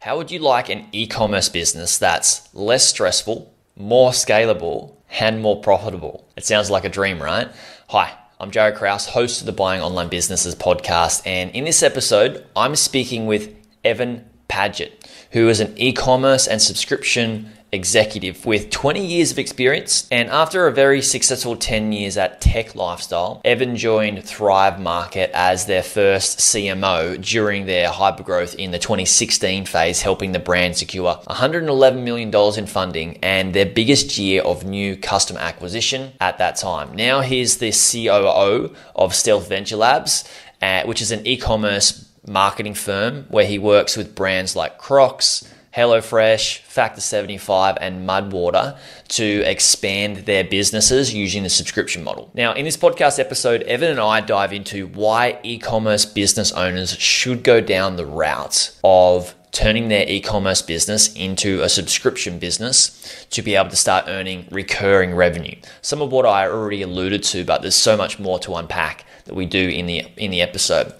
How would you like an e commerce business that's less stressful, more scalable, and more profitable? It sounds like a dream, right? Hi, I'm Jaryd Krause, host of the Buying Online Businesses podcast. And in this episode, I'm speaking with Evan Padgett, who is an e commerce and subscription executive with 20 years of experience. And after a very successful 10 years at Tech Lifestyle, Evan joined Thrive Market as their first CMO during their hypergrowth in the 2016 phase, helping the brand secure $111 million in funding and their biggest year of new customer acquisition at that time. Now he's the COO of Stealth Venture Labs, uh, which is an e commerce marketing firm where he works with brands like Crocs. HelloFresh, Factor 75, and Mudwater to expand their businesses using the subscription model. Now, in this podcast episode, Evan and I dive into why e commerce business owners should go down the route of turning their e commerce business into a subscription business to be able to start earning recurring revenue. Some of what I already alluded to, but there's so much more to unpack that we do in the, in the episode.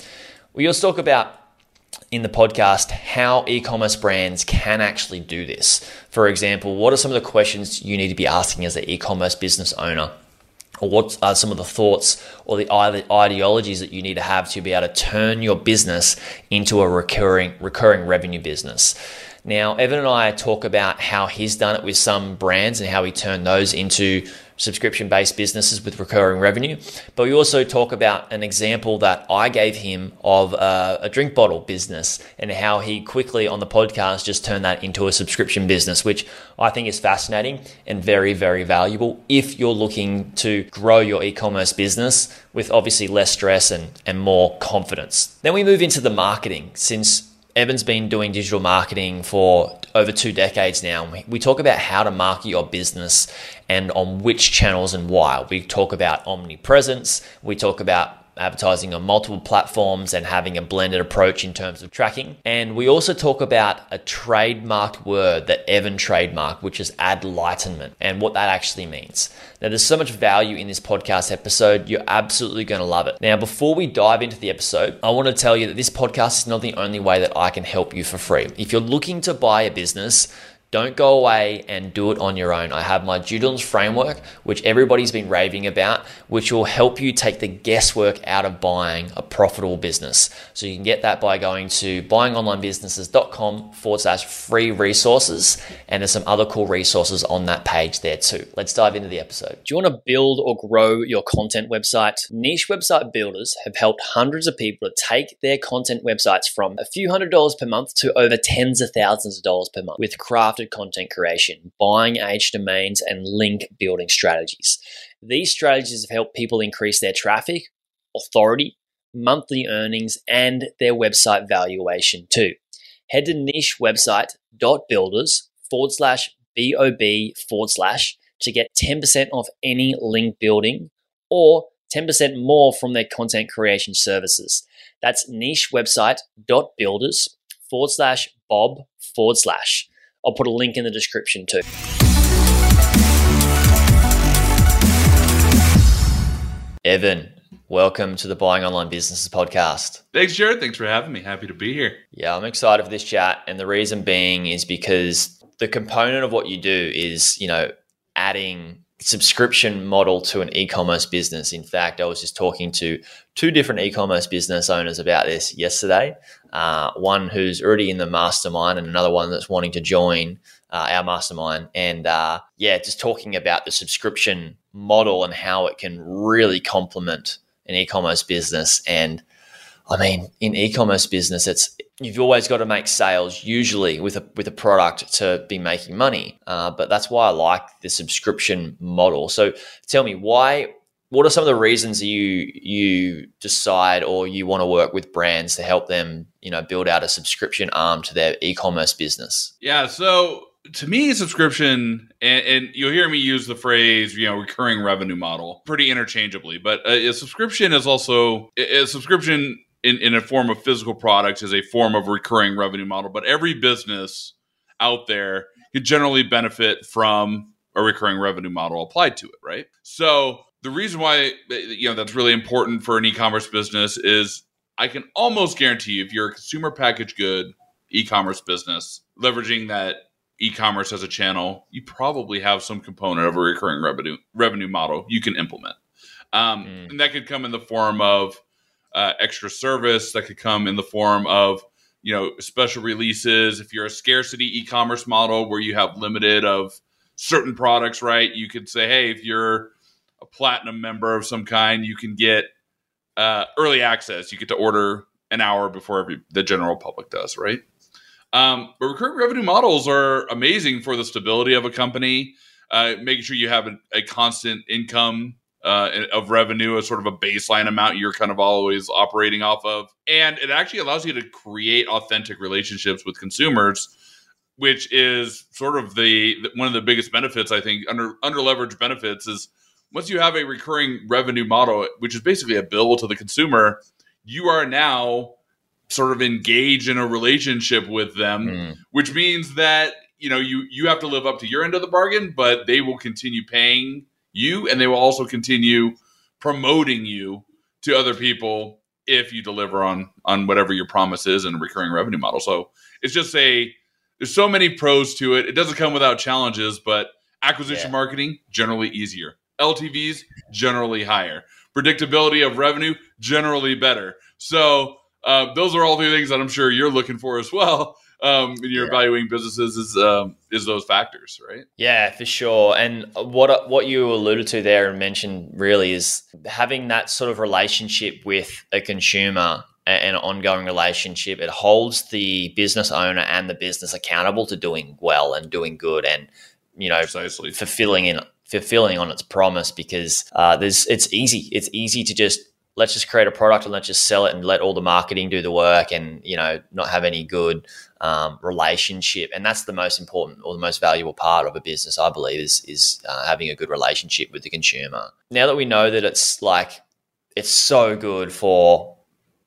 We also talk about in the podcast how e commerce brands can actually do this. For example, what are some of the questions you need to be asking as an e commerce business owner? Or what are some of the thoughts or the ideologies that you need to have to be able to turn your business into a recurring recurring revenue business? Now, Evan and I talk about how he's done it with some brands and how he turned those into subscription based businesses with recurring revenue. But we also talk about an example that I gave him of a, a, drink bottle business and how he quickly on the podcast just turned that into a subscription business, which I think is fascinating and very, very valuable if you're looking to grow your e commerce business with obviously less stress and, and more confidence. Then we move into the marketing since Evan's been doing digital marketing for over two decades now. We talk about how to market your business and on which channels and why. We talk about omnipresence. We talk about advertising on multiple platforms and having a blended approach in terms of tracking. And we also talk about a trademarked word that Evan trademarked, which is adlightenment and what that actually means. Now, there's so much value in this podcast episode. You're absolutely going to love it. Now, before we dive into the episode, I want to tell you that this podcast is not the only way that I can help you for free. If you're looking to buy a business, don't go away and do it on your own. I have my due diligence framework, which everybody's been raving about, which will help you take the guesswork out of buying a profitable business. So you can get that by going to buyingonlinebusinesses.com forward slash free resources. And there's some other cool resources on that page there too. Let's dive into the episode. Do you want to build or grow your content website? Niche website builders have helped hundreds of people to take their content websites from a few hundred dollars per month to over tens of thousands of dollars per month with craft content creation, buying age domains, and link building strategies. These strategies have helped people increase their traffic, authority, monthly earnings, and their website valuation too. Head to nichewebsite.builders forward slash BOB forward slash to get 10% off any link building or 10% more from their content creation services. That's nichewebsite.builders forward slash Bob forward slash. I'll put a link in the description too. Evan, welcome to the Buying Online Businesses podcast. Thanks, Jaryd. Thanks for having me. Happy to be here. Yeah, I'm excited for this chat. And the reason being is because the component of what you do is, you know, adding subscription model to an e-commerce business. In fact, I was just talking to two different e-commerce business owners about this yesterday. Uh, one who's already in the mastermind, and another one that's wanting to join uh, our mastermind. And uh, yeah, just talking about the subscription model and how it can really complement an e-commerce business. And I mean, in e-commerce business, it's you've always got to make sales usually with a with a product to be making money. Uh, but that's why I like the subscription model. So tell me why. What are some of the reasons you you decide or you want to work with brands to help them, you know, build out a subscription arm to their e-commerce business? Yeah, so to me, subscription, and, and, you'll hear me use the phrase, you know, recurring revenue model pretty interchangeably. But a, a subscription is also a subscription in, in a form of physical products is a form of recurring revenue model. But every business out there could generally benefit from a recurring revenue model applied to it, right? So the reason why you know that's really important for an e-commerce business is I can almost guarantee you if you're a consumer packaged good e-commerce business, leveraging that e-commerce as a channel, you probably have some component of a recurring revenue revenue model you can implement. Um, mm. And that could come in the form of uh, extra service. That could come in the form of you know special releases. If you're a scarcity e-commerce model where you have limited of certain products, right? You could say, hey, if you're a platinum member of some kind, you can get uh, early access. You get to order an hour before every, the general public does, right? Um, but recurring revenue models are amazing for the stability of a company, uh, making sure you have a, a constant income uh, of revenue, a sort of a baseline amount you're kind of always operating off of. And it actually allows you to create authentic relationships with consumers, which is sort of the one of the biggest benefits, I think, under under leveraged benefits is once you have a recurring revenue model, which is basically a bill to the consumer, you are now sort of engaged in a relationship with them, mm. which means that you know you you have to live up to your end of the bargain, but they will continue paying you, and they will also continue promoting you to other people if you deliver on on whatever your promise is in a recurring revenue model. So it's just a there's so many pros to it. It doesn't come without challenges, but acquisition yeah. marketing generally easier. LTVs generally higher. Predictability of revenue generally better. So uh, those are all the things that I'm sure you're looking for as well um, when you're yeah. evaluating businesses is um, is those factors, right? Yeah, for sure. And what what you alluded to there and mentioned really is having that sort of relationship with a consumer and an ongoing relationship. It holds the business owner and the business accountable to doing well and doing good and you know Precisely. fulfilling in fulfilling on its promise because uh, there's it's easy. It's easy to just let's just create a product and let's just sell it and let all the marketing do the work and you know not have any good um, relationship and that's the most important or the most valuable part of a business i believe is is uh, having a good relationship with the consumer now that we know that it's like it's so good for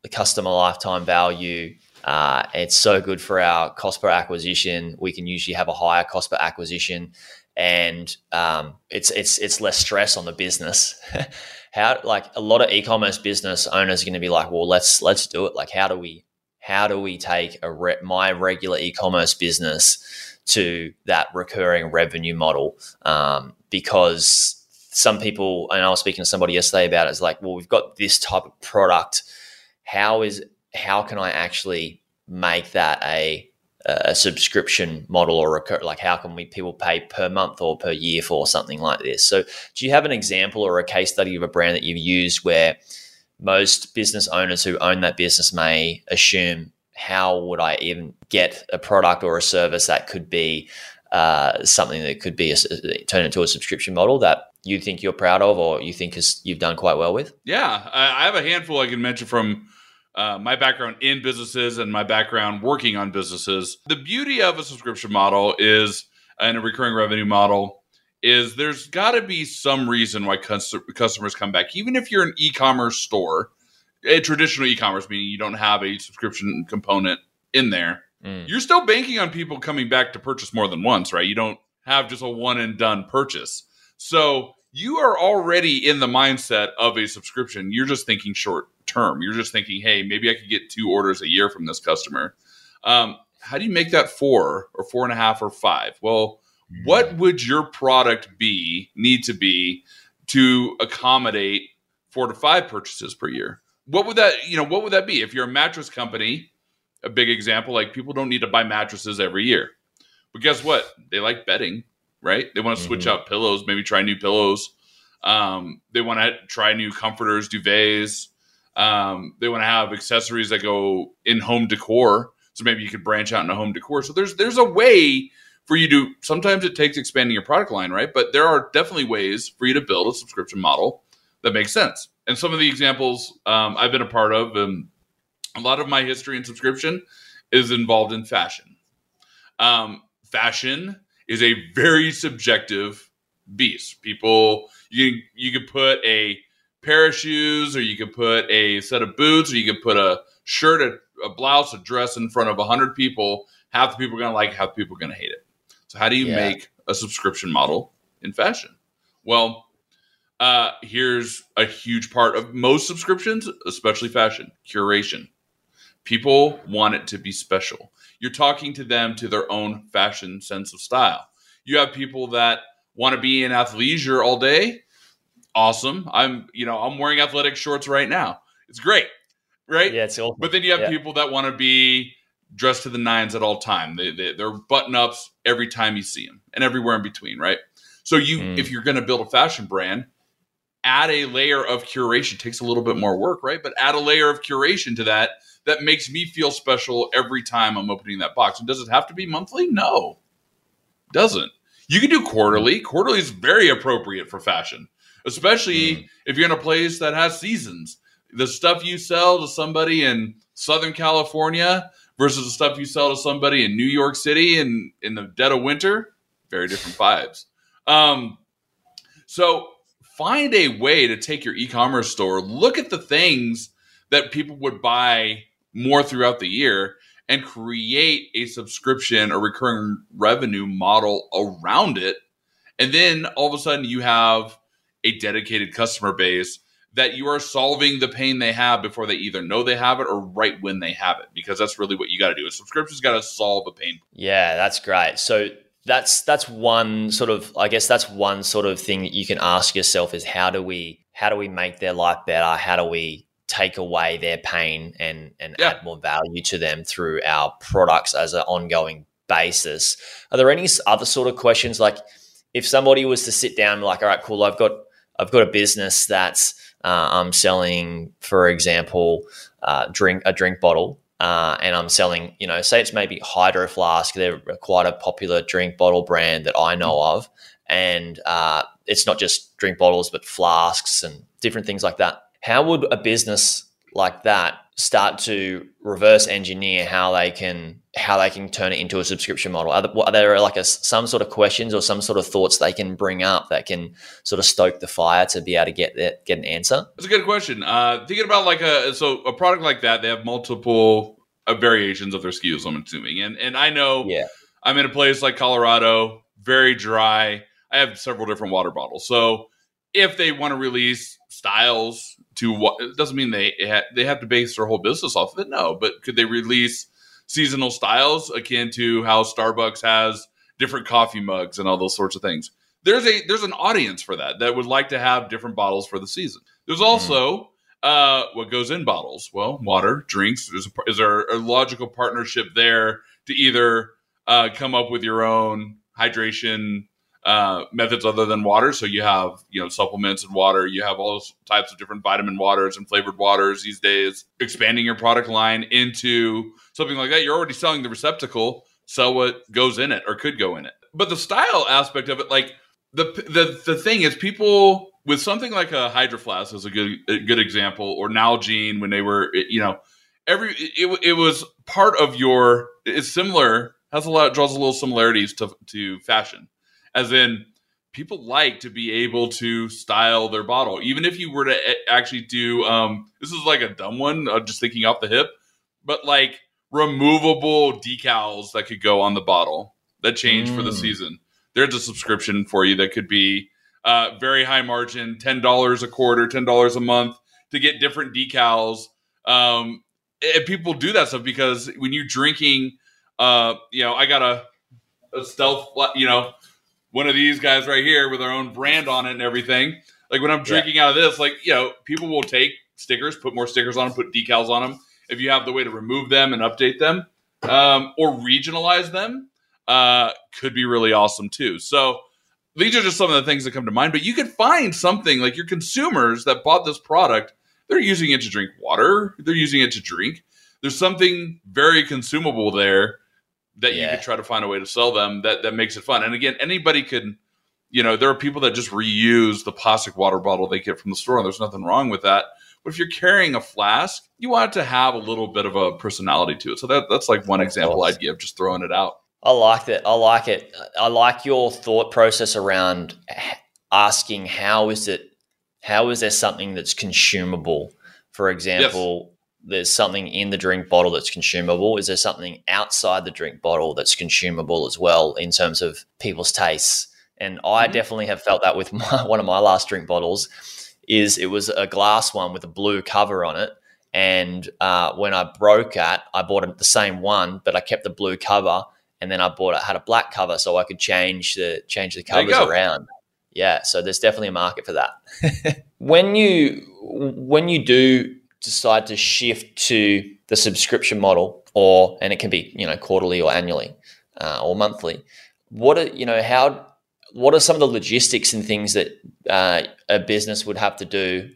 the customer lifetime value uh, it's so good for our cost per acquisition we can usually have a higher cost per acquisition and um, it's it's it's less stress on the business how like a lot of e-commerce business owners are going to be like, well, let's let's do it. Like, how do we how do we take a re- my regular e-commerce business to that recurring revenue model? Um, because some people, and I was speaking to somebody yesterday about it, it's like, well, we've got this type of product. How is how can I actually make that a a subscription model or a, like how can we people pay per month or per year for something like this so do you have an example or a case study of a brand that you've used where most business owners who own that business may assume how would i even get a product or a service that could be uh, something that could be a, turn into a subscription model that you think you're proud of or you think is, you've done quite well with yeah i have a handful i can mention from uh, my background in businesses and my background working on businesses. The beauty of a subscription model is, and a recurring revenue model, is there's got to be some reason why customers come back. Even if you're an e commerce store, a traditional e commerce, meaning you don't have a subscription component in there, mm. you're still banking on people coming back to purchase more than once, right? You don't have just a one and done purchase. So you are already in the mindset of a subscription. You're just thinking short term. You're just thinking, hey, maybe I could get two orders a year from this customer. Um, how do you make that four or four and a half or five? Well, what would your product be, need to be to accommodate four to five purchases per year? What would that, you know, what would that be? If you're a mattress company, a big example, like people don't need to buy mattresses every year. But guess what? They like bedding right? They want to switch mm-hmm. out pillows, maybe try new pillows. Um, they want to try new comforters, duvets. Um, they want to have accessories that go in home decor. So maybe you could branch out into home decor. So there's there's a way for you to. Sometimes it takes expanding your product line, right? But there are definitely ways for you to build a subscription model that makes sense. And some of the examples um, I've been a part of, and a lot of my history in subscription is involved in fashion. Um, fashion is a very subjective beast. People, you you could put a pair of shoes, or you could put a set of boots, or you could put a shirt, a, a blouse, a dress in front of hundred people. Half the people are gonna like half the people are gonna hate it. So how do you yeah. make a subscription model in fashion? Well, uh, here's a huge part of most subscriptions, especially fashion curation. People want it to be special you're talking to them to their own fashion sense of style. You have people that want to be in athleisure all day. Awesome. I'm, you know, I'm wearing athletic shorts right now. It's great, right? Yeah, it's awesome. But then you have Yeah. people that want to be dressed to the nines at all time. They, they they're button ups every time you see them, and everywhere in between, right? So you, Mm. if you're going to build a fashion brand, add a layer of curation. Takes a little bit more work, right? But add a layer of curation to that that makes me feel special every time I'm opening that box. And does it have to be monthly? No, doesn't. You can do quarterly. Quarterly is very appropriate for fashion, especially Mm. if you're in a place that has seasons. The stuff you sell to somebody in Southern California versus the stuff you sell to somebody in New York City in in the dead of winter, very different vibes. Um, so find a way to take your e-commerce store, look at the things that people would buy more throughout the year and create a subscription or recurring revenue model around it. And then all of a sudden you have a dedicated customer base that you are solving the pain they have before they either know they have it or right when they have it because that's really what you got to do. A subscription's got to solve a pain. Yeah, that's great. So that's that's one sort of I guess that's one sort of thing that you can ask yourself is how do we how do we make their life better? How do we take away their pain and and Yeah. add more value to them through our products as an ongoing basis? Are there any other sort of questions like if somebody was to sit down like, all right, cool, I've got I've got a business that's uh, I'm selling, for example, uh, drink a drink bottle, uh, and I'm selling, you know, say it's maybe Hydro Flask. They're quite a popular drink bottle brand that I know of, and uh, it's not just drink bottles, but flasks and different things like that. How would a business like that start to reverse engineer how they can how they can turn it into a subscription model? Are there, are there like a, some sort of questions or some sort of thoughts they can bring up that can sort of stoke the fire to be able to get that, get an answer? That's a good question. Uh, thinking about like a so a product like that, they have multiple uh, variations of their SKUs. I'm assuming, and and I know Yeah. I'm in a place like Colorado, very dry. I have several different water bottles, so if they want to release styles to what it doesn't mean they ha- they have to base their whole business off of it. No, but could they release seasonal styles akin to how Starbucks has different coffee mugs and all those sorts of things? There's a there's an audience for that that would like to have different bottles for the season. There's also uh, what goes in bottles. Well, water, drinks. Is, a, is there a logical partnership there to either uh, come up with your own hydration uh, methods other than water? So you have you know supplements and water. You have all types of different vitamin waters and flavored waters these days. Expanding your product line into something like that. You're already selling the receptacle. Sell what goes in it or could go in it. But the style aspect of it, like the the the thing is, people with something like a Hydro Flask is a good a good example, or Nalgene when they were, you know, every it, it was part of your. It's similar, has a lot draws a little similarities to to fashion, as in people like to be able to style their bottle, even if you were to actually do. Um, this is like a dumb one, uh, just thinking off the hip, but like removable decals that could go on the bottle that change for the Mm. season. There's a subscription for you that could be uh, very high margin, ten dollars a quarter, ten dollars a month to get different decals. Um, and people do that stuff because when you're drinking, uh, you know, I got a, a stealth, you know, one of these guys right here with our own brand on it and everything. Like when I'm drinking out of this, like you know, people will take stickers, put more stickers on them, put decals on them. If you have the way to remove them and update them, um, or regionalize them, uh, could be really awesome too. So these are just some of the things that come to mind. But you could find something like your consumers that bought this product, they're using it to drink water, they're using it to drink. There's something very consumable there that you Yeah. could try to find a way to sell them that that makes it fun. And again, anybody could, you know, there are people that just reuse the plastic water bottle they get from the store, and there's nothing wrong with that. But if you're carrying a flask, you want it to have a little bit of a personality to it. So that that's like one example. I'd give, just throwing it out. I like that. I like it. I like your thought process around asking how is it how is there something that's consumable? For example, there's something in the drink bottle that's consumable. Is there something outside the drink bottle that's consumable as well in terms of people's tastes? And I Mhm. definitely have felt that with my, one of my last drink bottles. Is it was a glass one with a blue cover on it, And uh, when I broke it, I bought the same one, but I kept the blue cover, and then I bought it had a black cover, so I could change the change the covers around. Yeah, so there's definitely a market for that. when you when you do decide to shift to the subscription model, or and it can be you know quarterly or annually uh, or monthly, what are you know how what are some of the logistics and things that uh, a business would have to do?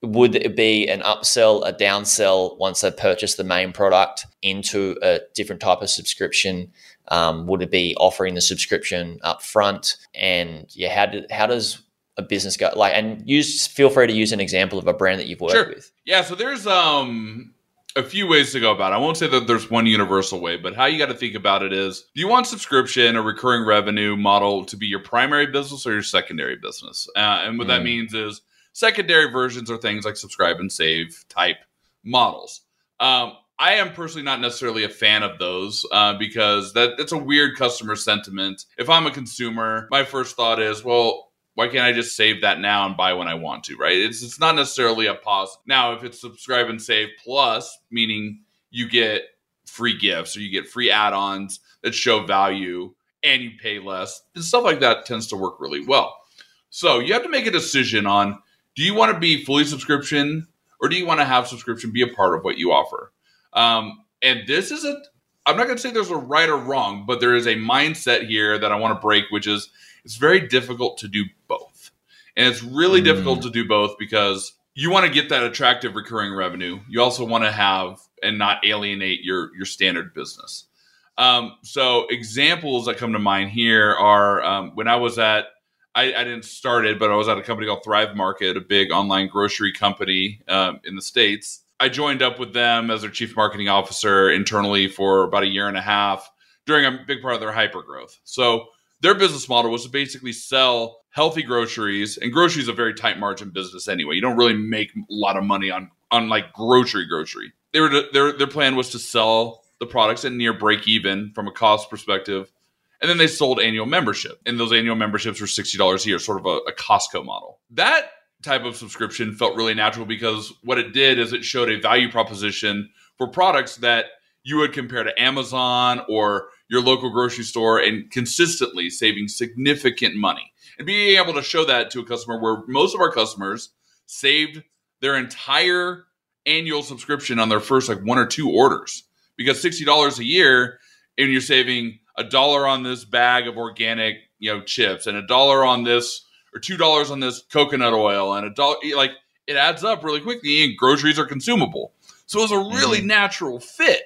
Would it be an upsell, a downsell once they purchase the main product into a different type of subscription? Um, would it be offering the subscription up front? And yeah, how did how does a business go like and use feel free to use an example of a brand that you've worked sure. with. Yeah, so there's um a few ways to go about it. I won't say that there's one universal way, but how you got to think about it is do you want subscription or recurring revenue model to be your primary business or your secondary business? Uh, and what mm. that means is secondary versions are things like subscribe and save type models. Um, I am personally not necessarily a fan of those uh, because that that's a weird customer sentiment. If I'm a consumer, my first thought is, well, why can't I just save that now and buy when I want to, right? It's it's not necessarily a pause. Now, if it's subscribe and save plus, meaning you get free gifts or you get free add-ons that show value and you pay less, and stuff like that tends to work really well. So you have to make a decision on do you want to be fully subscription or do you want to have subscription be a part of what you offer? Um, and this is a I'm not going to say there's a right or wrong, but there is a mindset here that I want to break, which is it's very difficult to do both. And it's really mm. difficult to do both because you want to get that attractive recurring revenue. You also want to have and not alienate your your standard business. Um, so examples that come to mind here are um, when I was at I, I, didn't start it, but I was at a company called Thrive Market, a big online grocery company um, in the states. I joined up with them as their chief marketing officer internally for about a year and a half during a big part of their hyper growth. So their business model was to basically sell healthy groceries, and groceries is a very tight margin business anyway. You don't really make a lot of money on on like grocery grocery. They were to, their their plan was to sell the products at near break even from a cost perspective, and then they sold annual membership, and those annual memberships were sixty dollars a year, sort of a, a Costco model. That type of subscription felt really natural because what it did is it showed a value proposition for products that you would compare to Amazon or your local grocery store and consistently saving significant money. And being able to show that to a customer where most of our customers saved their entire annual subscription on their first like one or two orders because $60 a year and you're saving a dollar on this bag of organic, you know, chips and a dollar on this or two dollars on this coconut oil and a dollar like it adds up really quickly and groceries are consumable. So it was a really mm. natural fit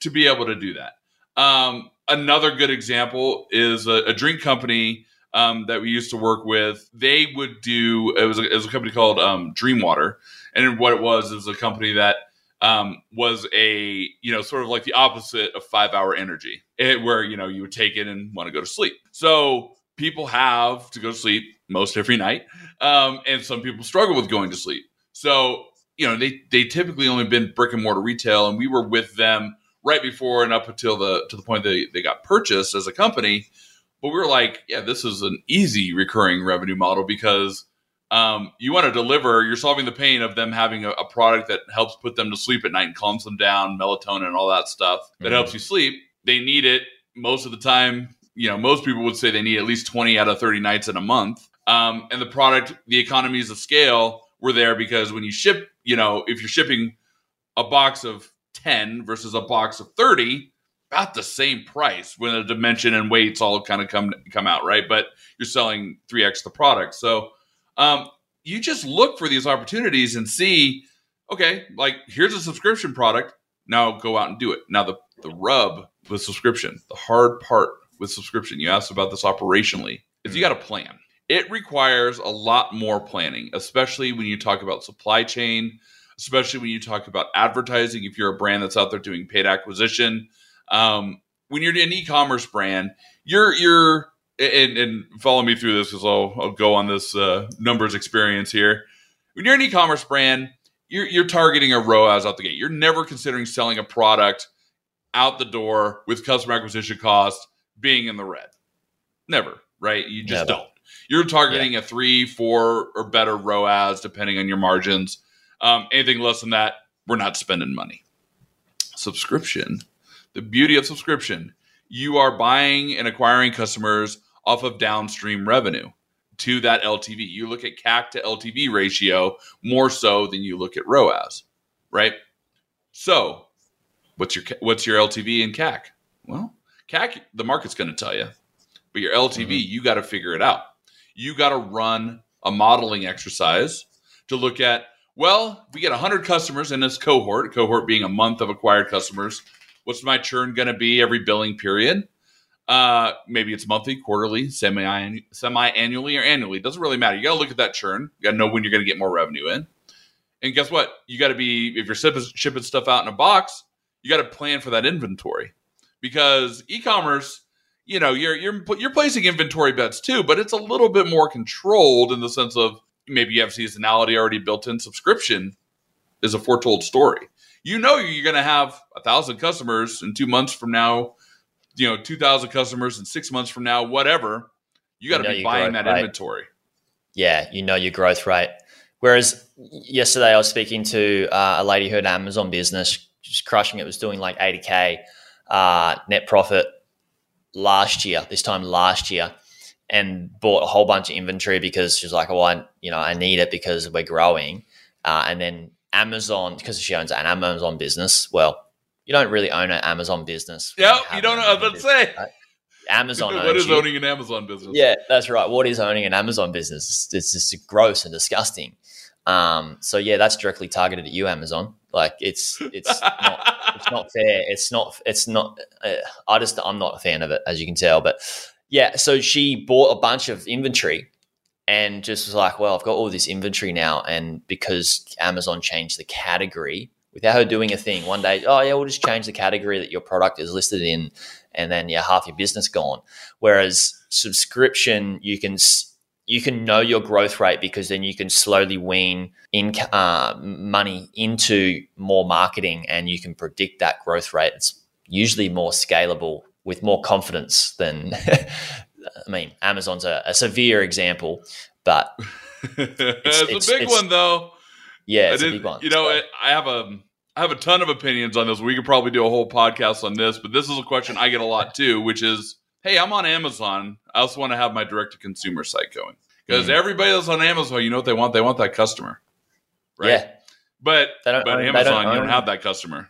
to be able to do that. Um, another good example is a, a drink company um, that we used to work with. They would do it was a, it was a company called um, Dreamwater, and what it was is a company that um, was a you know sort of like the opposite of five hour energy, it, where you know you would take it and want to go to sleep. So people have to go to sleep most every night, um, and some people struggle with going to sleep. So you know they they typically only been brick and mortar retail, and we were with them right before and up until the to the point they, they got purchased as a company. But we were like, yeah, this is an easy recurring revenue model because um, you want to deliver, you're solving the pain of them having a, a, product that helps put them to sleep at night and calms them down, melatonin and all that stuff that mm-hmm. helps you sleep. They need it most of the time. You know, most people would say they need at least 20 out of 30 nights in a month. Um, and the product, the economies of scale were there because when you ship, you know, if you're shipping a box of 10 versus a box of 30 about the same price when the dimension and weights all kind of come come out right? But you're selling 3x the product. So um, you just look for these opportunities and see okay like here's a subscription product. Now go out and do it. Now the the rub with subscription the hard part with subscription you asked about this operationally is you got a plan. It requires a lot more planning especially when you talk about supply chain especially when you talk about advertising. If you're a brand that's out there doing paid acquisition, um, when you're an e-commerce brand, you're you're and, and follow me through this because I'll, I'll go on this uh, numbers experience here. When you're an e-commerce brand, you're, you're targeting a ROAS out the gate. You're never considering selling a product out the door with customer acquisition cost being in the red. Never, right? You just never. don't. You're targeting yeah. a three, four, or better ROAS depending on your margins. Um, anything less than that, we're not spending money. Subscription, the beauty of subscription, you are buying and acquiring customers off of downstream revenue to that LTV. You look at CAC to LTV ratio more so than you look at ROAS, right? So, what's your what's your LTV and CAC? Well, CAC the market's going to tell you, but your LTV mm-hmm. you got to figure it out. You got to run a modeling exercise to look at. Well, we get 100 customers in this cohort, cohort being a month of acquired customers. What's my churn going to be every billing period? Uh, maybe it's monthly, quarterly, semi semi annually, or annually. It doesn't really matter. You got to look at that churn. You got to know when you're going to get more revenue in. And guess what? You got to be if you're shipping, shipping stuff out in a box, you got to plan for that inventory because e-commerce, you know, you're you're you're placing inventory bets too, but it's a little bit more controlled in the sense of maybe you have seasonality already built in. Subscription is a foretold story. You know, you're going to have a thousand customers in two months from now you know, 2,000 customers in six months from now, whatever, you got to be buying that rate. inventory. Yeah, you know your growth rate. Whereas yesterday I was speaking to uh, a lady who had Amazon business, just crushing it, was doing like 80K uh, net profit last year, this time last year, and bought a whole bunch of inventory because she's like, oh, I, you know, I need it because we're growing. Uh, and then Amazon, because she owns an Amazon business, well, you don't really own an Amazon business. Yeah, you don't know. I was about to say. Right? Amazon. what is you. owning an Amazon business? Yeah, that's right. What is owning an Amazon business? It's just gross and disgusting. Um, so yeah, that's directly targeted at you, Amazon. Like it's it's not it's not fair. It's not it's not. Uh, I just I'm not a fan of it, as you can tell. But yeah, so she bought a bunch of inventory and just was like, well, I've got all this inventory now, and because Amazon changed the category without her doing a thing. One day, oh yeah, we'll just change the category that your product is listed in, and then yeah, half your business gone. Whereas subscription, you can you can know your growth rate because then you can slowly wean in uh, money into more marketing, and you can predict that growth rate. It's usually more scalable with more confidence than. I mean, Amazon's a, a severe example, but it's, it's, a big it's, one though. Yeah, it's a big one. You know, it, I have a I have a ton of opinions on this. We could probably do a whole podcast on this, but this is a question I get a lot too, which is, hey, I'm on Amazon. I also want to have my direct to consumer site going because mm. everybody that's on Amazon, you know what they want? They want that customer, right? Yeah. But but own, Amazon, don't you don't have that customer.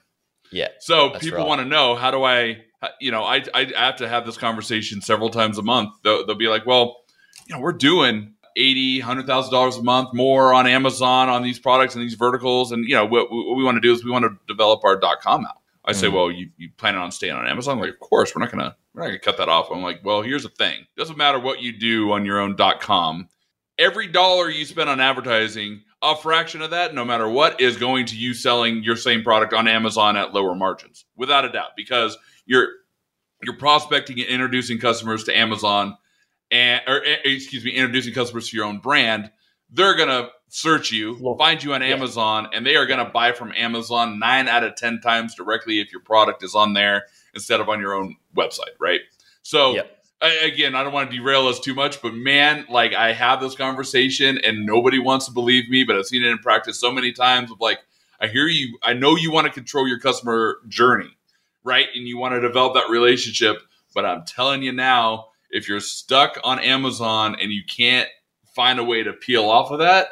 Yeah. So people right. want to know how do I, Uh, you know, I I have to have this conversation several times a month. They'll, they'll be like, well, you know, we're doing eighty, hundred thousand dollars a month more on Amazon on these products and these verticals. And you know what, what we want to do is we want to develop our dot com out. I say, mm. well, you, you plan on staying on Amazon? I'm like, of course, we're not gonna we're not gonna cut that off. I'm like, well, here's the thing. It doesn't matter what you do on your own dot com. Every dollar you spend on advertising, a fraction of that, no matter what, is going to you selling your same product on Amazon at lower margins, without a doubt, because you're you're prospecting and introducing customers to Amazon and or eh, excuse me, introducing customers to your own brand, they're gonna search you, find you on Amazon, and they are gonna buy from Amazon nine out of ten times directly if your product is on there instead of on your own website, right? So I, again, I don't want to derail us too much, but man, like I have this conversation and nobody wants to believe me, but I've seen it in practice so many times of like, I hear you, I know you want to control your customer journey, right? And you want to develop that relationship, but I'm telling you now, if you're stuck on Amazon and you can't find a way to peel off of that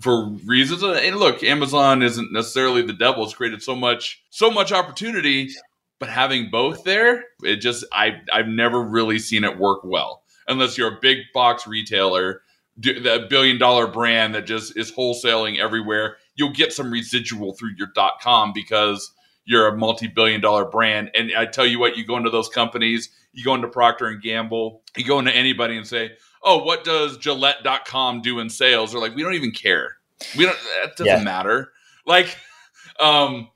for reasons and look amazon isn't necessarily the devil. It's created so much so much opportunity. But having both there it just i i've never really seen it work well. Unless you're a big box retailer the billion dollar brand that just is wholesaling everywhere you'll get some residual through your dot com because you're a multi-billion dollar brand and i tell you what you go into those companies you go into Procter and Gamble, you go into anybody and say, "Oh, what does Gillette.com do in sales?" They're like, "We don't even care. We don't. That doesn't yeah. matter." Like, um,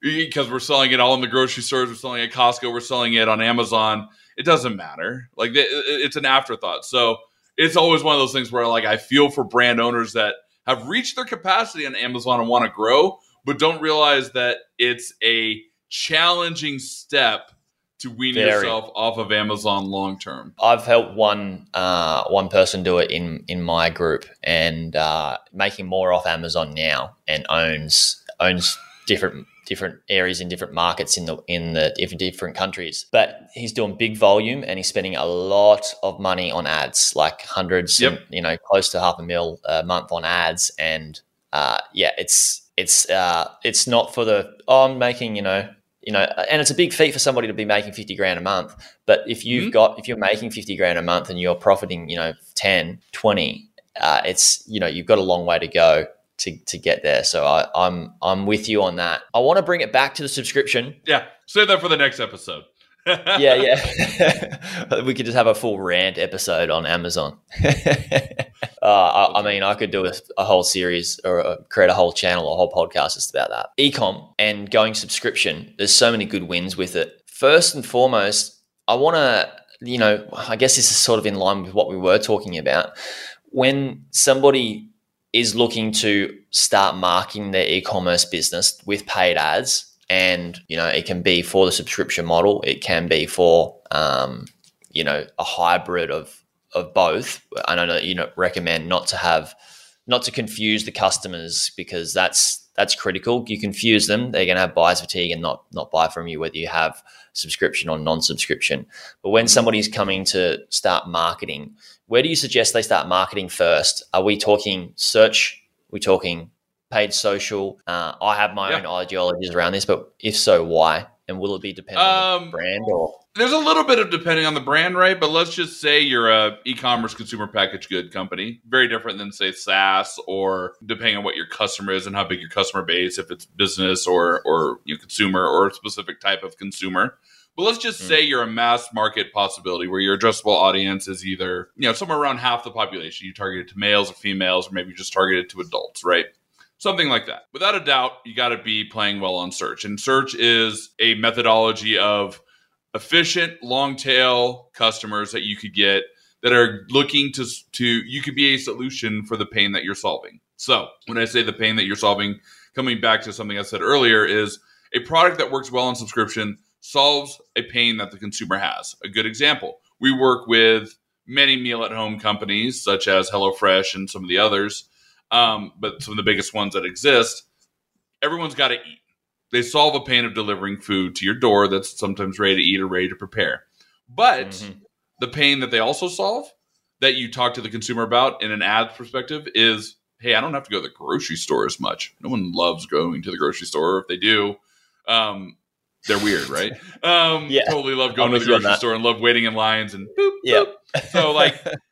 because we're selling it all in the grocery stores, we're selling it at Costco, we're selling it on Amazon. It doesn't matter. Like, it's an afterthought. So it's always one of those things where, like, I feel for brand owners that have reached their capacity on Amazon and want to grow, but don't realize that it's a challenging step to wean Very. yourself off of Amazon long term? I've helped one uh, one person do it in in my group and uh, making more off Amazon now and owns owns different different areas in different markets in the in the different different countries. But he's doing big volume and he's spending a lot of money on ads, like hundreds, Yep. and, you know, close to half a mil a month on ads. And uh, yeah, it's it's uh, it's not for the oh, I'm making you know you know, and it's a big feat for somebody to be making fifty grand a month. But if you've Mhm. got if you're making fifty grand a month and you're profiting, you know, 10, 20, uh, it's you know you've got a long way to go to, to get there. So I, I'm I'm with you on that. I want to bring it back to the subscription. Yeah, save that for the next episode. Yeah, yeah. we could just have a full rant episode on Amazon. uh, I, I mean, I could do a, a whole series or uh create a whole channel, a whole podcast just about that. Ecom and going subscription. There's so many good wins with it. First and foremost, I want to, you know, I guess this is sort of in line with what we were talking about. When somebody is looking to start marketing their e-commerce business with paid ads and you know it can be for the subscription model. It can be for um, you know a hybrid of of both. I don't know you know recommend not to have not to confuse the customers because that's that's critical. You confuse them they're going to have buyers fatigue and not not buy from you whether you have subscription or non-subscription. But when somebody's coming to start marketing where do you suggest they start marketing first? Are we talking search? We talking paid social uh, i have my Yeah. own ideologies around this but if so why and will it be dependent on Um, the brand or There's a little bit of depending on the brand, right? But let's just say you're a e-commerce consumer packaged good company. Very different than say SaaS or depending on what your customer is and how big your customer base, if it's business or or you know, consumer or a specific type of consumer. But let's just Mm. say you're a mass market possibility where your addressable audience is either, you know, somewhere around half the population. You target it to males or females, or maybe just target it to adults, right? Something like that. Without a doubt, you got to be playing well on search. And search is a methodology of efficient long tail customers that you could get that are looking to to you could be a solution for the pain that you're solving. So, when I say the pain that you're solving, coming back to something I said earlier is a product that works well on subscription solves a pain that the consumer has. A good example, we work with many meal at home companies such as HelloFresh and some of the others, um, but some of the biggest ones that exist. Everyone's got to eat. They solve a pain of delivering food to your door that's sometimes ready to eat or ready to prepare. But Mhm. the pain that they also solve that you talk to the consumer about in an ad perspective is hey, I don't have to go to the grocery store as much. No one loves going to the grocery store. If they do, um, they're weird, right? Um, Yeah. Totally love going to the with you on grocery store and love waiting in lines and boop, Yep. boop. So, like,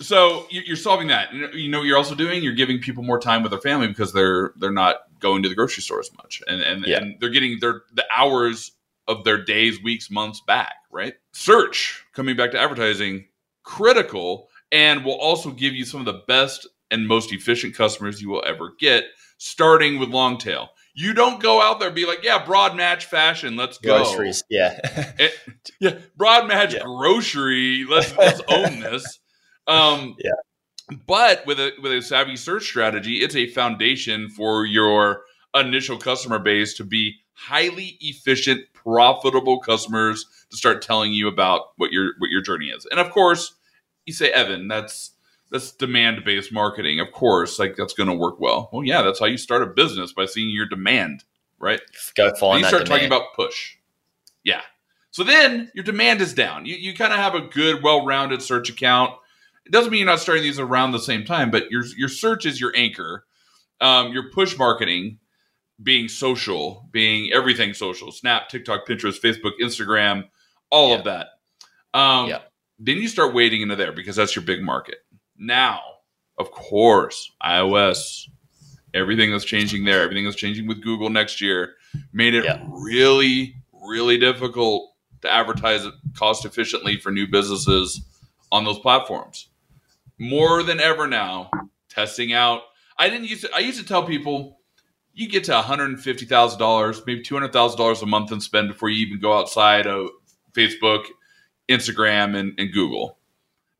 so you- you're solving that. You know- You know what you're also doing? You're giving people more time with their family because they're they're not going to the grocery store as much, and and, Yeah. and they're getting their the hours of their days, weeks, months back. Right? Search coming back to advertising critical, and will also give you some of the best and most efficient customers you will ever get. Starting with long tail. You don't go out there and be like, yeah, broad match fashion, let's go. groceries yeah Yeah, broad match Yeah. grocery. Let's let's own this. Um, Yeah. But with a with a savvy search strategy, it's a foundation for your initial customer base to be highly efficient, profitable customers to start telling you about what your what your journey is. And of course, you say, Evan, that's that's demand based marketing. Of course, like that's going to work well. Well, yeah, that's how you start a business by seeing your demand, right? go And you start demand. talking about push. Yeah. So then your demand is down. You, you kind of have a good, well rounded search account. It doesn't mean you're not starting these around the same time, but your, your search is your anchor. Um, your push marketing being social, being everything social Snap, TikTok, Pinterest, Facebook, Instagram, all of that. Um, Yeah. Then you start wading into there because that's your big market. Now, of course, iOS, everything that's changing there, everything that's changing with Google next year, made it Yeah. really, really difficult to advertise cost efficiently for new businesses on those platforms. More than ever now, testing out. I didn't use to, I used to tell people you get to $150,000, maybe $200,000 a month in spend before you even go outside of Facebook, Instagram, and, and Google.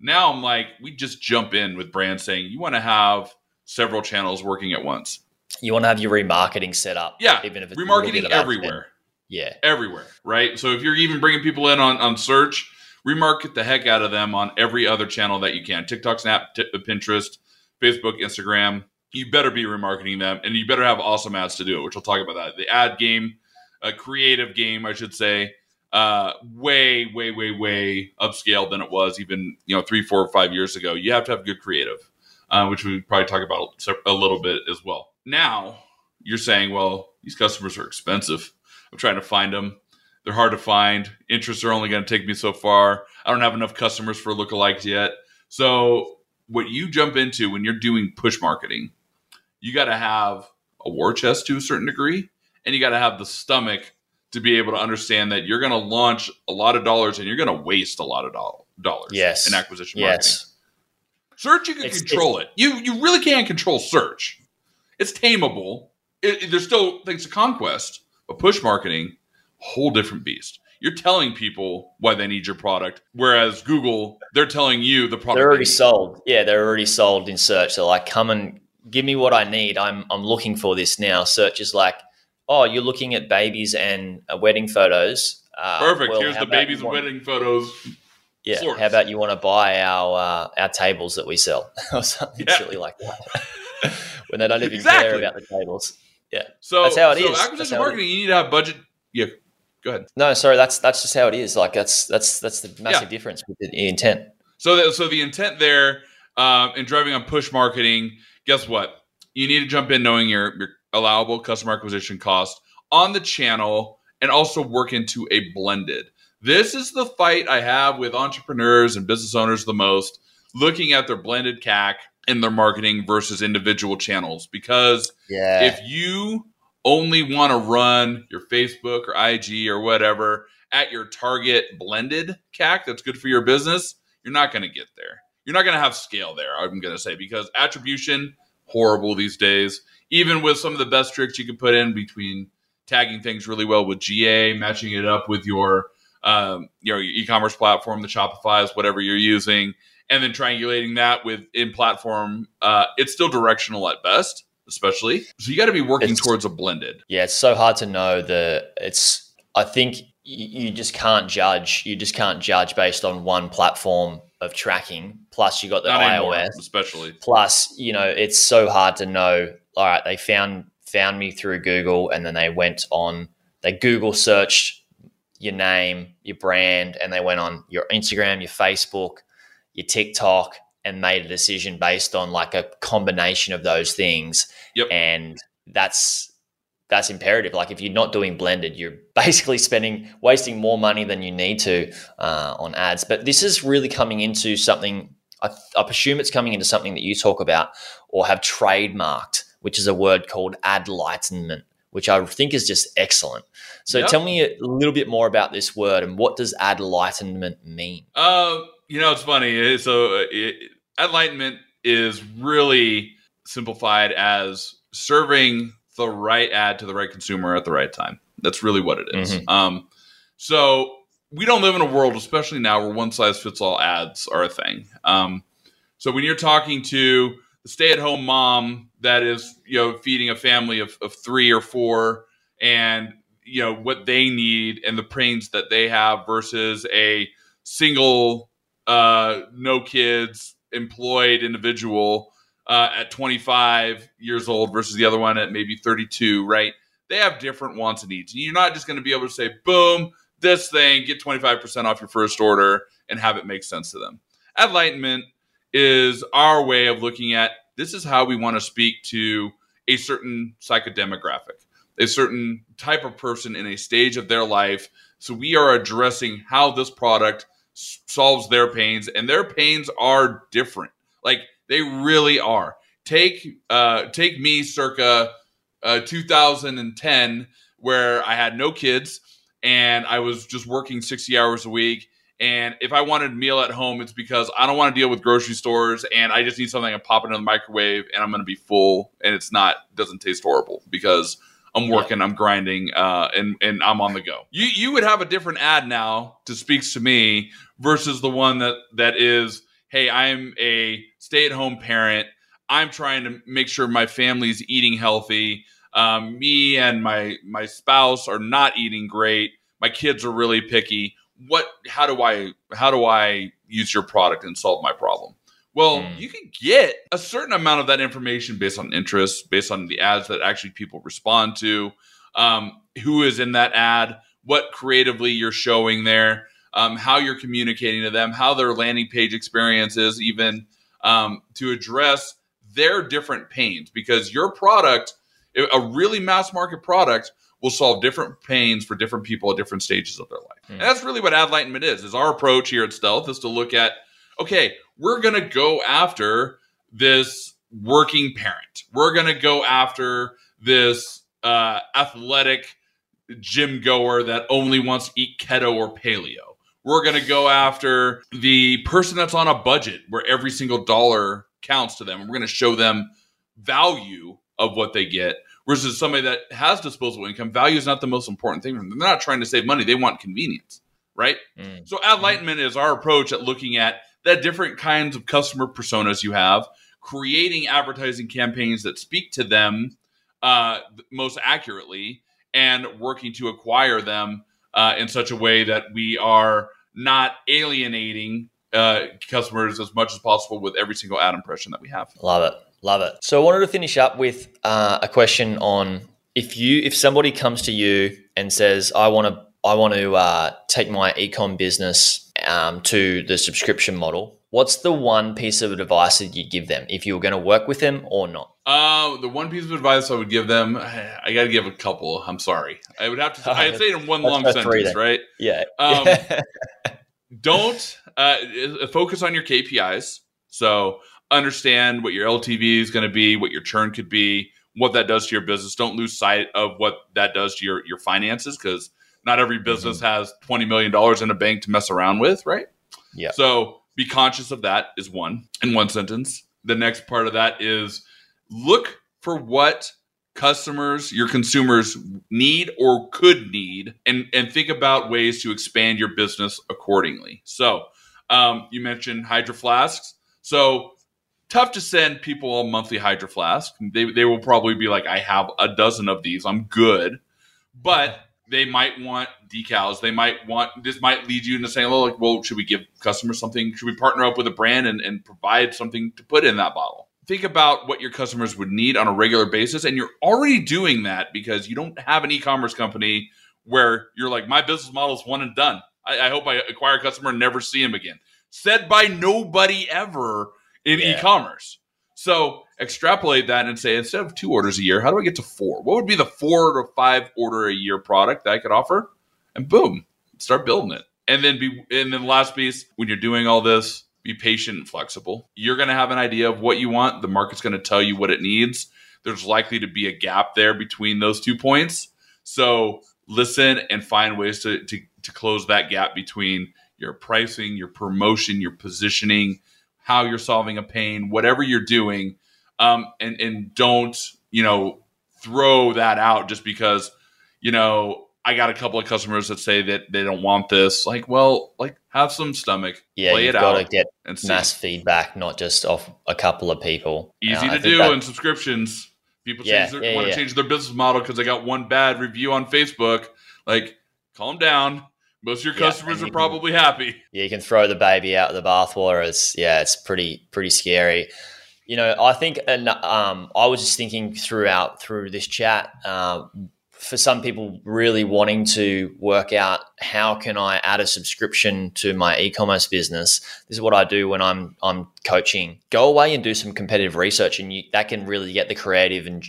Now I'm like, we just jump in with brands saying you want to have several channels working at once. you want to have your remarketing set up Yeah, even if it's a little bit Remarketing everywhere yeah everywhere, right? So if you're even bringing people in on, on search, remarket the heck out of them on every other channel that you can TikTok, Snap, t- Pinterest, Facebook, Instagram, you better be remarketing them and you better have awesome ads to do it, which we'll talk about that. The ad game, a creative game, I should say, uh, way, way, way, way upscaled than it was even, you know, three, four, or five years ago. You have to have good creative, uh, which we probably talk about a little bit as well. Now, you're saying, well, these customers are expensive. I'm trying to find them. They're hard to find. Interests are only going to take me so far. I don't have enough customers for lookalikes yet. So, what you jump into when you're doing push marketing, you got to have a war chest to a certain degree, and you got to have the stomach to be able to understand that you're going to launch a lot of dollars and you're going to waste a lot of dollars yes. in acquisition marketing. Yes. Search, you can it's, control it's, it. You you really can't control search. It's tameable. It, it, there's still things to conquest, but push marketing, whole different beast. You're telling people why they need your product, whereas Google, they're telling you the product. They're already sold. Yeah, they're already sold in search. They're like, come and give me what I need. I'm I'm looking for this now. Search is like, oh, you're looking at babies and uh, wedding photos. Uh, Perfect. Well, Here's the babies and wedding photos. Yeah. How about you want to buy our uh, our tables that we sell or something yeah. silly like that? when they don't even exactly. care about the tables. Yeah. So that's how it so is. Acquisition marketing, you need to have budget. Yeah. Go ahead. No, sorry. That's that's just how it is. Like that's that's that's the massive yeah. difference with the intent. So the, so the intent there um, in driving on push marketing. Guess what? You need to jump in knowing your your allowable customer acquisition cost on the channel and also work into a blended. This is the fight I have with entrepreneurs and business owners the most, looking at their blended CAC in their marketing versus individual channels. Because yeah. if you only want to run your Facebook or IG or whatever at your target blended CAC that's good for your business, you're not going to get there. You're not going to have scale there, I'm going to say, because attribution, horrible these days even with some of the best tricks you can put in between tagging things really well with GA, matching it up with your um, you know your e-commerce platform, the Shopify's, whatever you're using, and then triangulating that with in platform, uh, it's still directional at best, especially. So you got to be working it's, towards a blended. Yeah, it's so hard to know the. It's I think you just can't judge. You just can't judge based on one platform of tracking. Plus, you got the Not iOS, anymore, especially. Plus, you know, it's so hard to know all right, they found found me through Google, and then they went on. They Google searched your name, your brand, and they went on your Instagram, your Facebook, your TikTok, and made a decision based on like a combination of those things. Yep. And that's that's imperative. Like if you're not doing blended, you're basically spending wasting more money than you need to uh, on ads. But this is really coming into something. I, I presume it's coming into something that you talk about or have trademarked which is a word called adlightenment, which I think is just excellent. So yep. tell me a little bit more about this word and what does adlightenment mean? Uh, you know, it's funny. So uh, it, adlightenment is really simplified as serving the right ad to the right consumer at the right time. That's really what it is. Mm-hmm. Um, so we don't live in a world, especially now, where one size fits all ads are a thing. Um, so when you're talking to the stay at home mom that is you know feeding a family of, of three or four and you know what they need and the pains that they have versus a single uh, no kids employed individual uh, at 25 years old versus the other one at maybe 32 right? They have different wants and needs. You're not just going to be able to say boom this thing get 25% off your first order and have it make sense to them. Adlightenment is our way of looking at this is how we want to speak to a certain psychodemographic, a certain type of person in a stage of their life. So we are addressing how this product solves their pains, and their pains are different. Like they really are. Take uh, take me circa uh, 2010, where I had no kids and I was just working 60 hours a week and if I wanted a meal at home, it's because I don't want to deal with grocery stores and I just need something I pop it in the microwave and I'm going to be full and it's not doesn't taste horrible because I'm working, yeah. I'm grinding, uh, and and I'm on the go. You you would have a different ad now to speaks to me versus the one that that is, hey, I'm a stay at home parent. I'm trying to make sure my family's eating healthy. Um, me and my my spouse are not eating great. My kids are really picky what how do I how do I use your product and solve my problem? Well, Mm. you can get a certain amount of that information based on interest, based on the ads that actually people respond to, um, who is in that ad, what creatively you're showing there, um, how you're communicating to them, how their landing page experience is, even um, to address their different pains. Because your product, a really mass market product, will solve different pains for different people at different stages of their life. Hmm. And that's really what adlightenment is. Is our approach here at Stealth is to look at, okay, we're going to go after this working parent. We're going to go after this uh, athletic gym goer that only wants to eat keto or paleo. We're going to go after the person that's on a budget where every single dollar counts to them. We're going to show them value of what they get versus somebody that has disposable income. Value is not the most important thing. for them. They're not trying to save money. They want convenience, right? Mm. So adlightenment is our approach at looking at the different kinds of customer personas you have, creating advertising campaigns that speak to them uh, most accurately, and working to acquire them uh, in such a way that we are not alienating uh, customers as much as possible with every single ad impression that we have. Love it. Love it. So I wanted to finish up with uh, a question on if you if somebody comes to you and says, I want to I want to uh, take my ecom business um, to the subscription model. What's the one piece of advice that you'd give them if you were going to work with them or not? Uh, the one piece of advice I would give them, I got to give a couple. I'm sorry. I would have to. I'd say it in one long sentence, right? Yeah. Um, don't uh, focus on your KPIs. So understand what your LTV is going to be, what your churn could be, what that does to your business. Don't lose sight of what that does to your your finances because not every business has twenty million dollars in a bank to mess around with, right? Yeah. So be conscious of that is one in one sentence. The next part of that is look for what customers, your consumers need or could need, and and think about ways to expand your business accordingly. So, um, you mentioned hydro flasks. So tough to send people a monthly hydro flask. They they will probably be like, I have a dozen of these. I'm good, but they might want decals. They might want this might lead you into saying, well, like, well, should we give customers something? Should we partner up with a brand and, and provide something to put in that bottle? Think about what your customers would need on a regular basis, and you're already doing that because you don't have an e-commerce company where you're like, my business model is one and done. I, I hope I acquire a customer and never see him again. Said by nobody ever in Yeah. e-commerce. So extrapolate that and say instead of two orders a year, how do I get to four? What would be the four to five order a year product that I could offer? And boom, start building it. And then be and then last piece, when you're doing all this, be patient and flexible. You're gonna have an idea of what you want. The market's gonna tell you what it needs. There's likely to be a gap there between those two points. So listen and find ways to to, to close that gap between your pricing, your promotion, your positioning, how you're solving a pain, whatever you're doing, um, and and don't you know throw that out just because you know I got a couple of customers that say that they don't want this. Like, well, like have some stomach, Yeah, play you've it got to out, get and see. mass feedback, not just off a couple of people. Easy Uh, to do that- in subscriptions. People Yeah, change their, yeah, want to yeah. change their business model because they got one bad review on Facebook. Like, calm down. Most of your customers and are you can- probably happy. yeah, you can throw the baby out of the bathwater. It's yeah, it's pretty pretty scary. You know, I think, and um, I was just thinking throughout through this chat, uh, for some people really wanting to work out how can I add a subscription to my e-commerce business. This is what I do when I'm I'm coaching. Go away and do some competitive research, and you, that can really get the creative and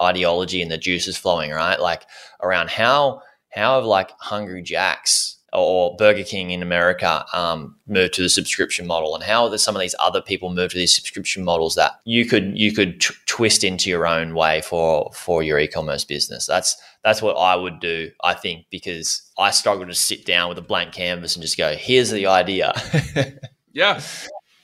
ideology and the juices flowing, right? Like around how how have like Hungry Jacks or Burger King in America um, moved to the subscription model, and how have some of these other people moved to these subscription models that you could you could t- twist into your own way for for your e-commerce business. That's that's what I would do, I think, because I struggle to sit down with a blank canvas and just go, "Here's the idea." Yeah.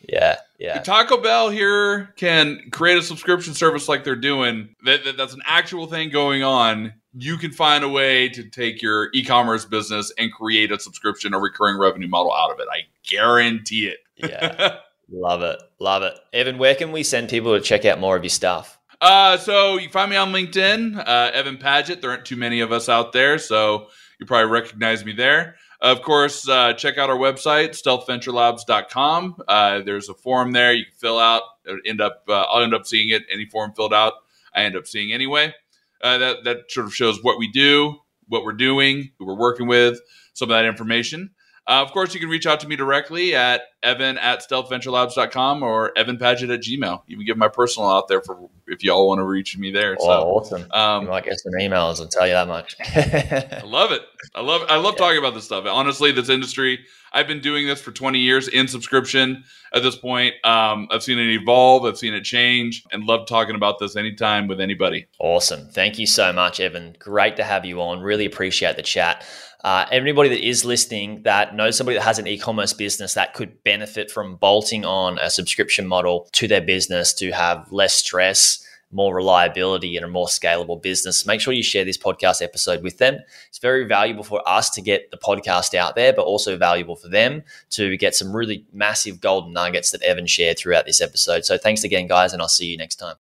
yeah, yeah, If Taco Bell here can create a subscription service like they're doing, that, that- that's an actual thing going on. You can find a way to take your e-commerce business and create a subscription or recurring revenue model out of it. I guarantee it. yeah. Love it, love it. Evan, where can we send people to check out more of your stuff? Uh, so you find me on LinkedIn, uh, Evan Paget. There aren't too many of us out there, so you probably recognize me there. Of course, uh, check out our website, stealthventurelabs.com. Uh, there's a form there you can fill out. End up, uh, I'll end up seeing it. Any form filled out, I end up seeing anyway. Uh, that that sort of shows what we do, what we're doing, who we're working with, some of that information. Uh, of course, you can reach out to me directly at evan at stealthventurelabs.com or evan paget at gmail. You can give my personal out there for if y'all want to reach me there. Oh, so, awesome. Um, might get some emails, I'll tell you that much. I love it. I love I love yeah. talking about this stuff. Honestly, this industry, I've been doing this for 20 years in subscription at this point. Um, I've seen it evolve, I've seen it change, and love talking about this anytime with anybody. Awesome. Thank you so much, Evan. Great to have you on. Really appreciate the chat. Uh, anybody that is listening that knows somebody that has an e-commerce business that could benefit from bolting on a subscription model to their business to have less stress more reliability and a more scalable business, make sure you share this podcast episode with them. It's very valuable for us to get the podcast out there, but also valuable for them to get some really massive golden nuggets that Evan shared throughout this episode. So thanks again, guys, and I'll see you next time.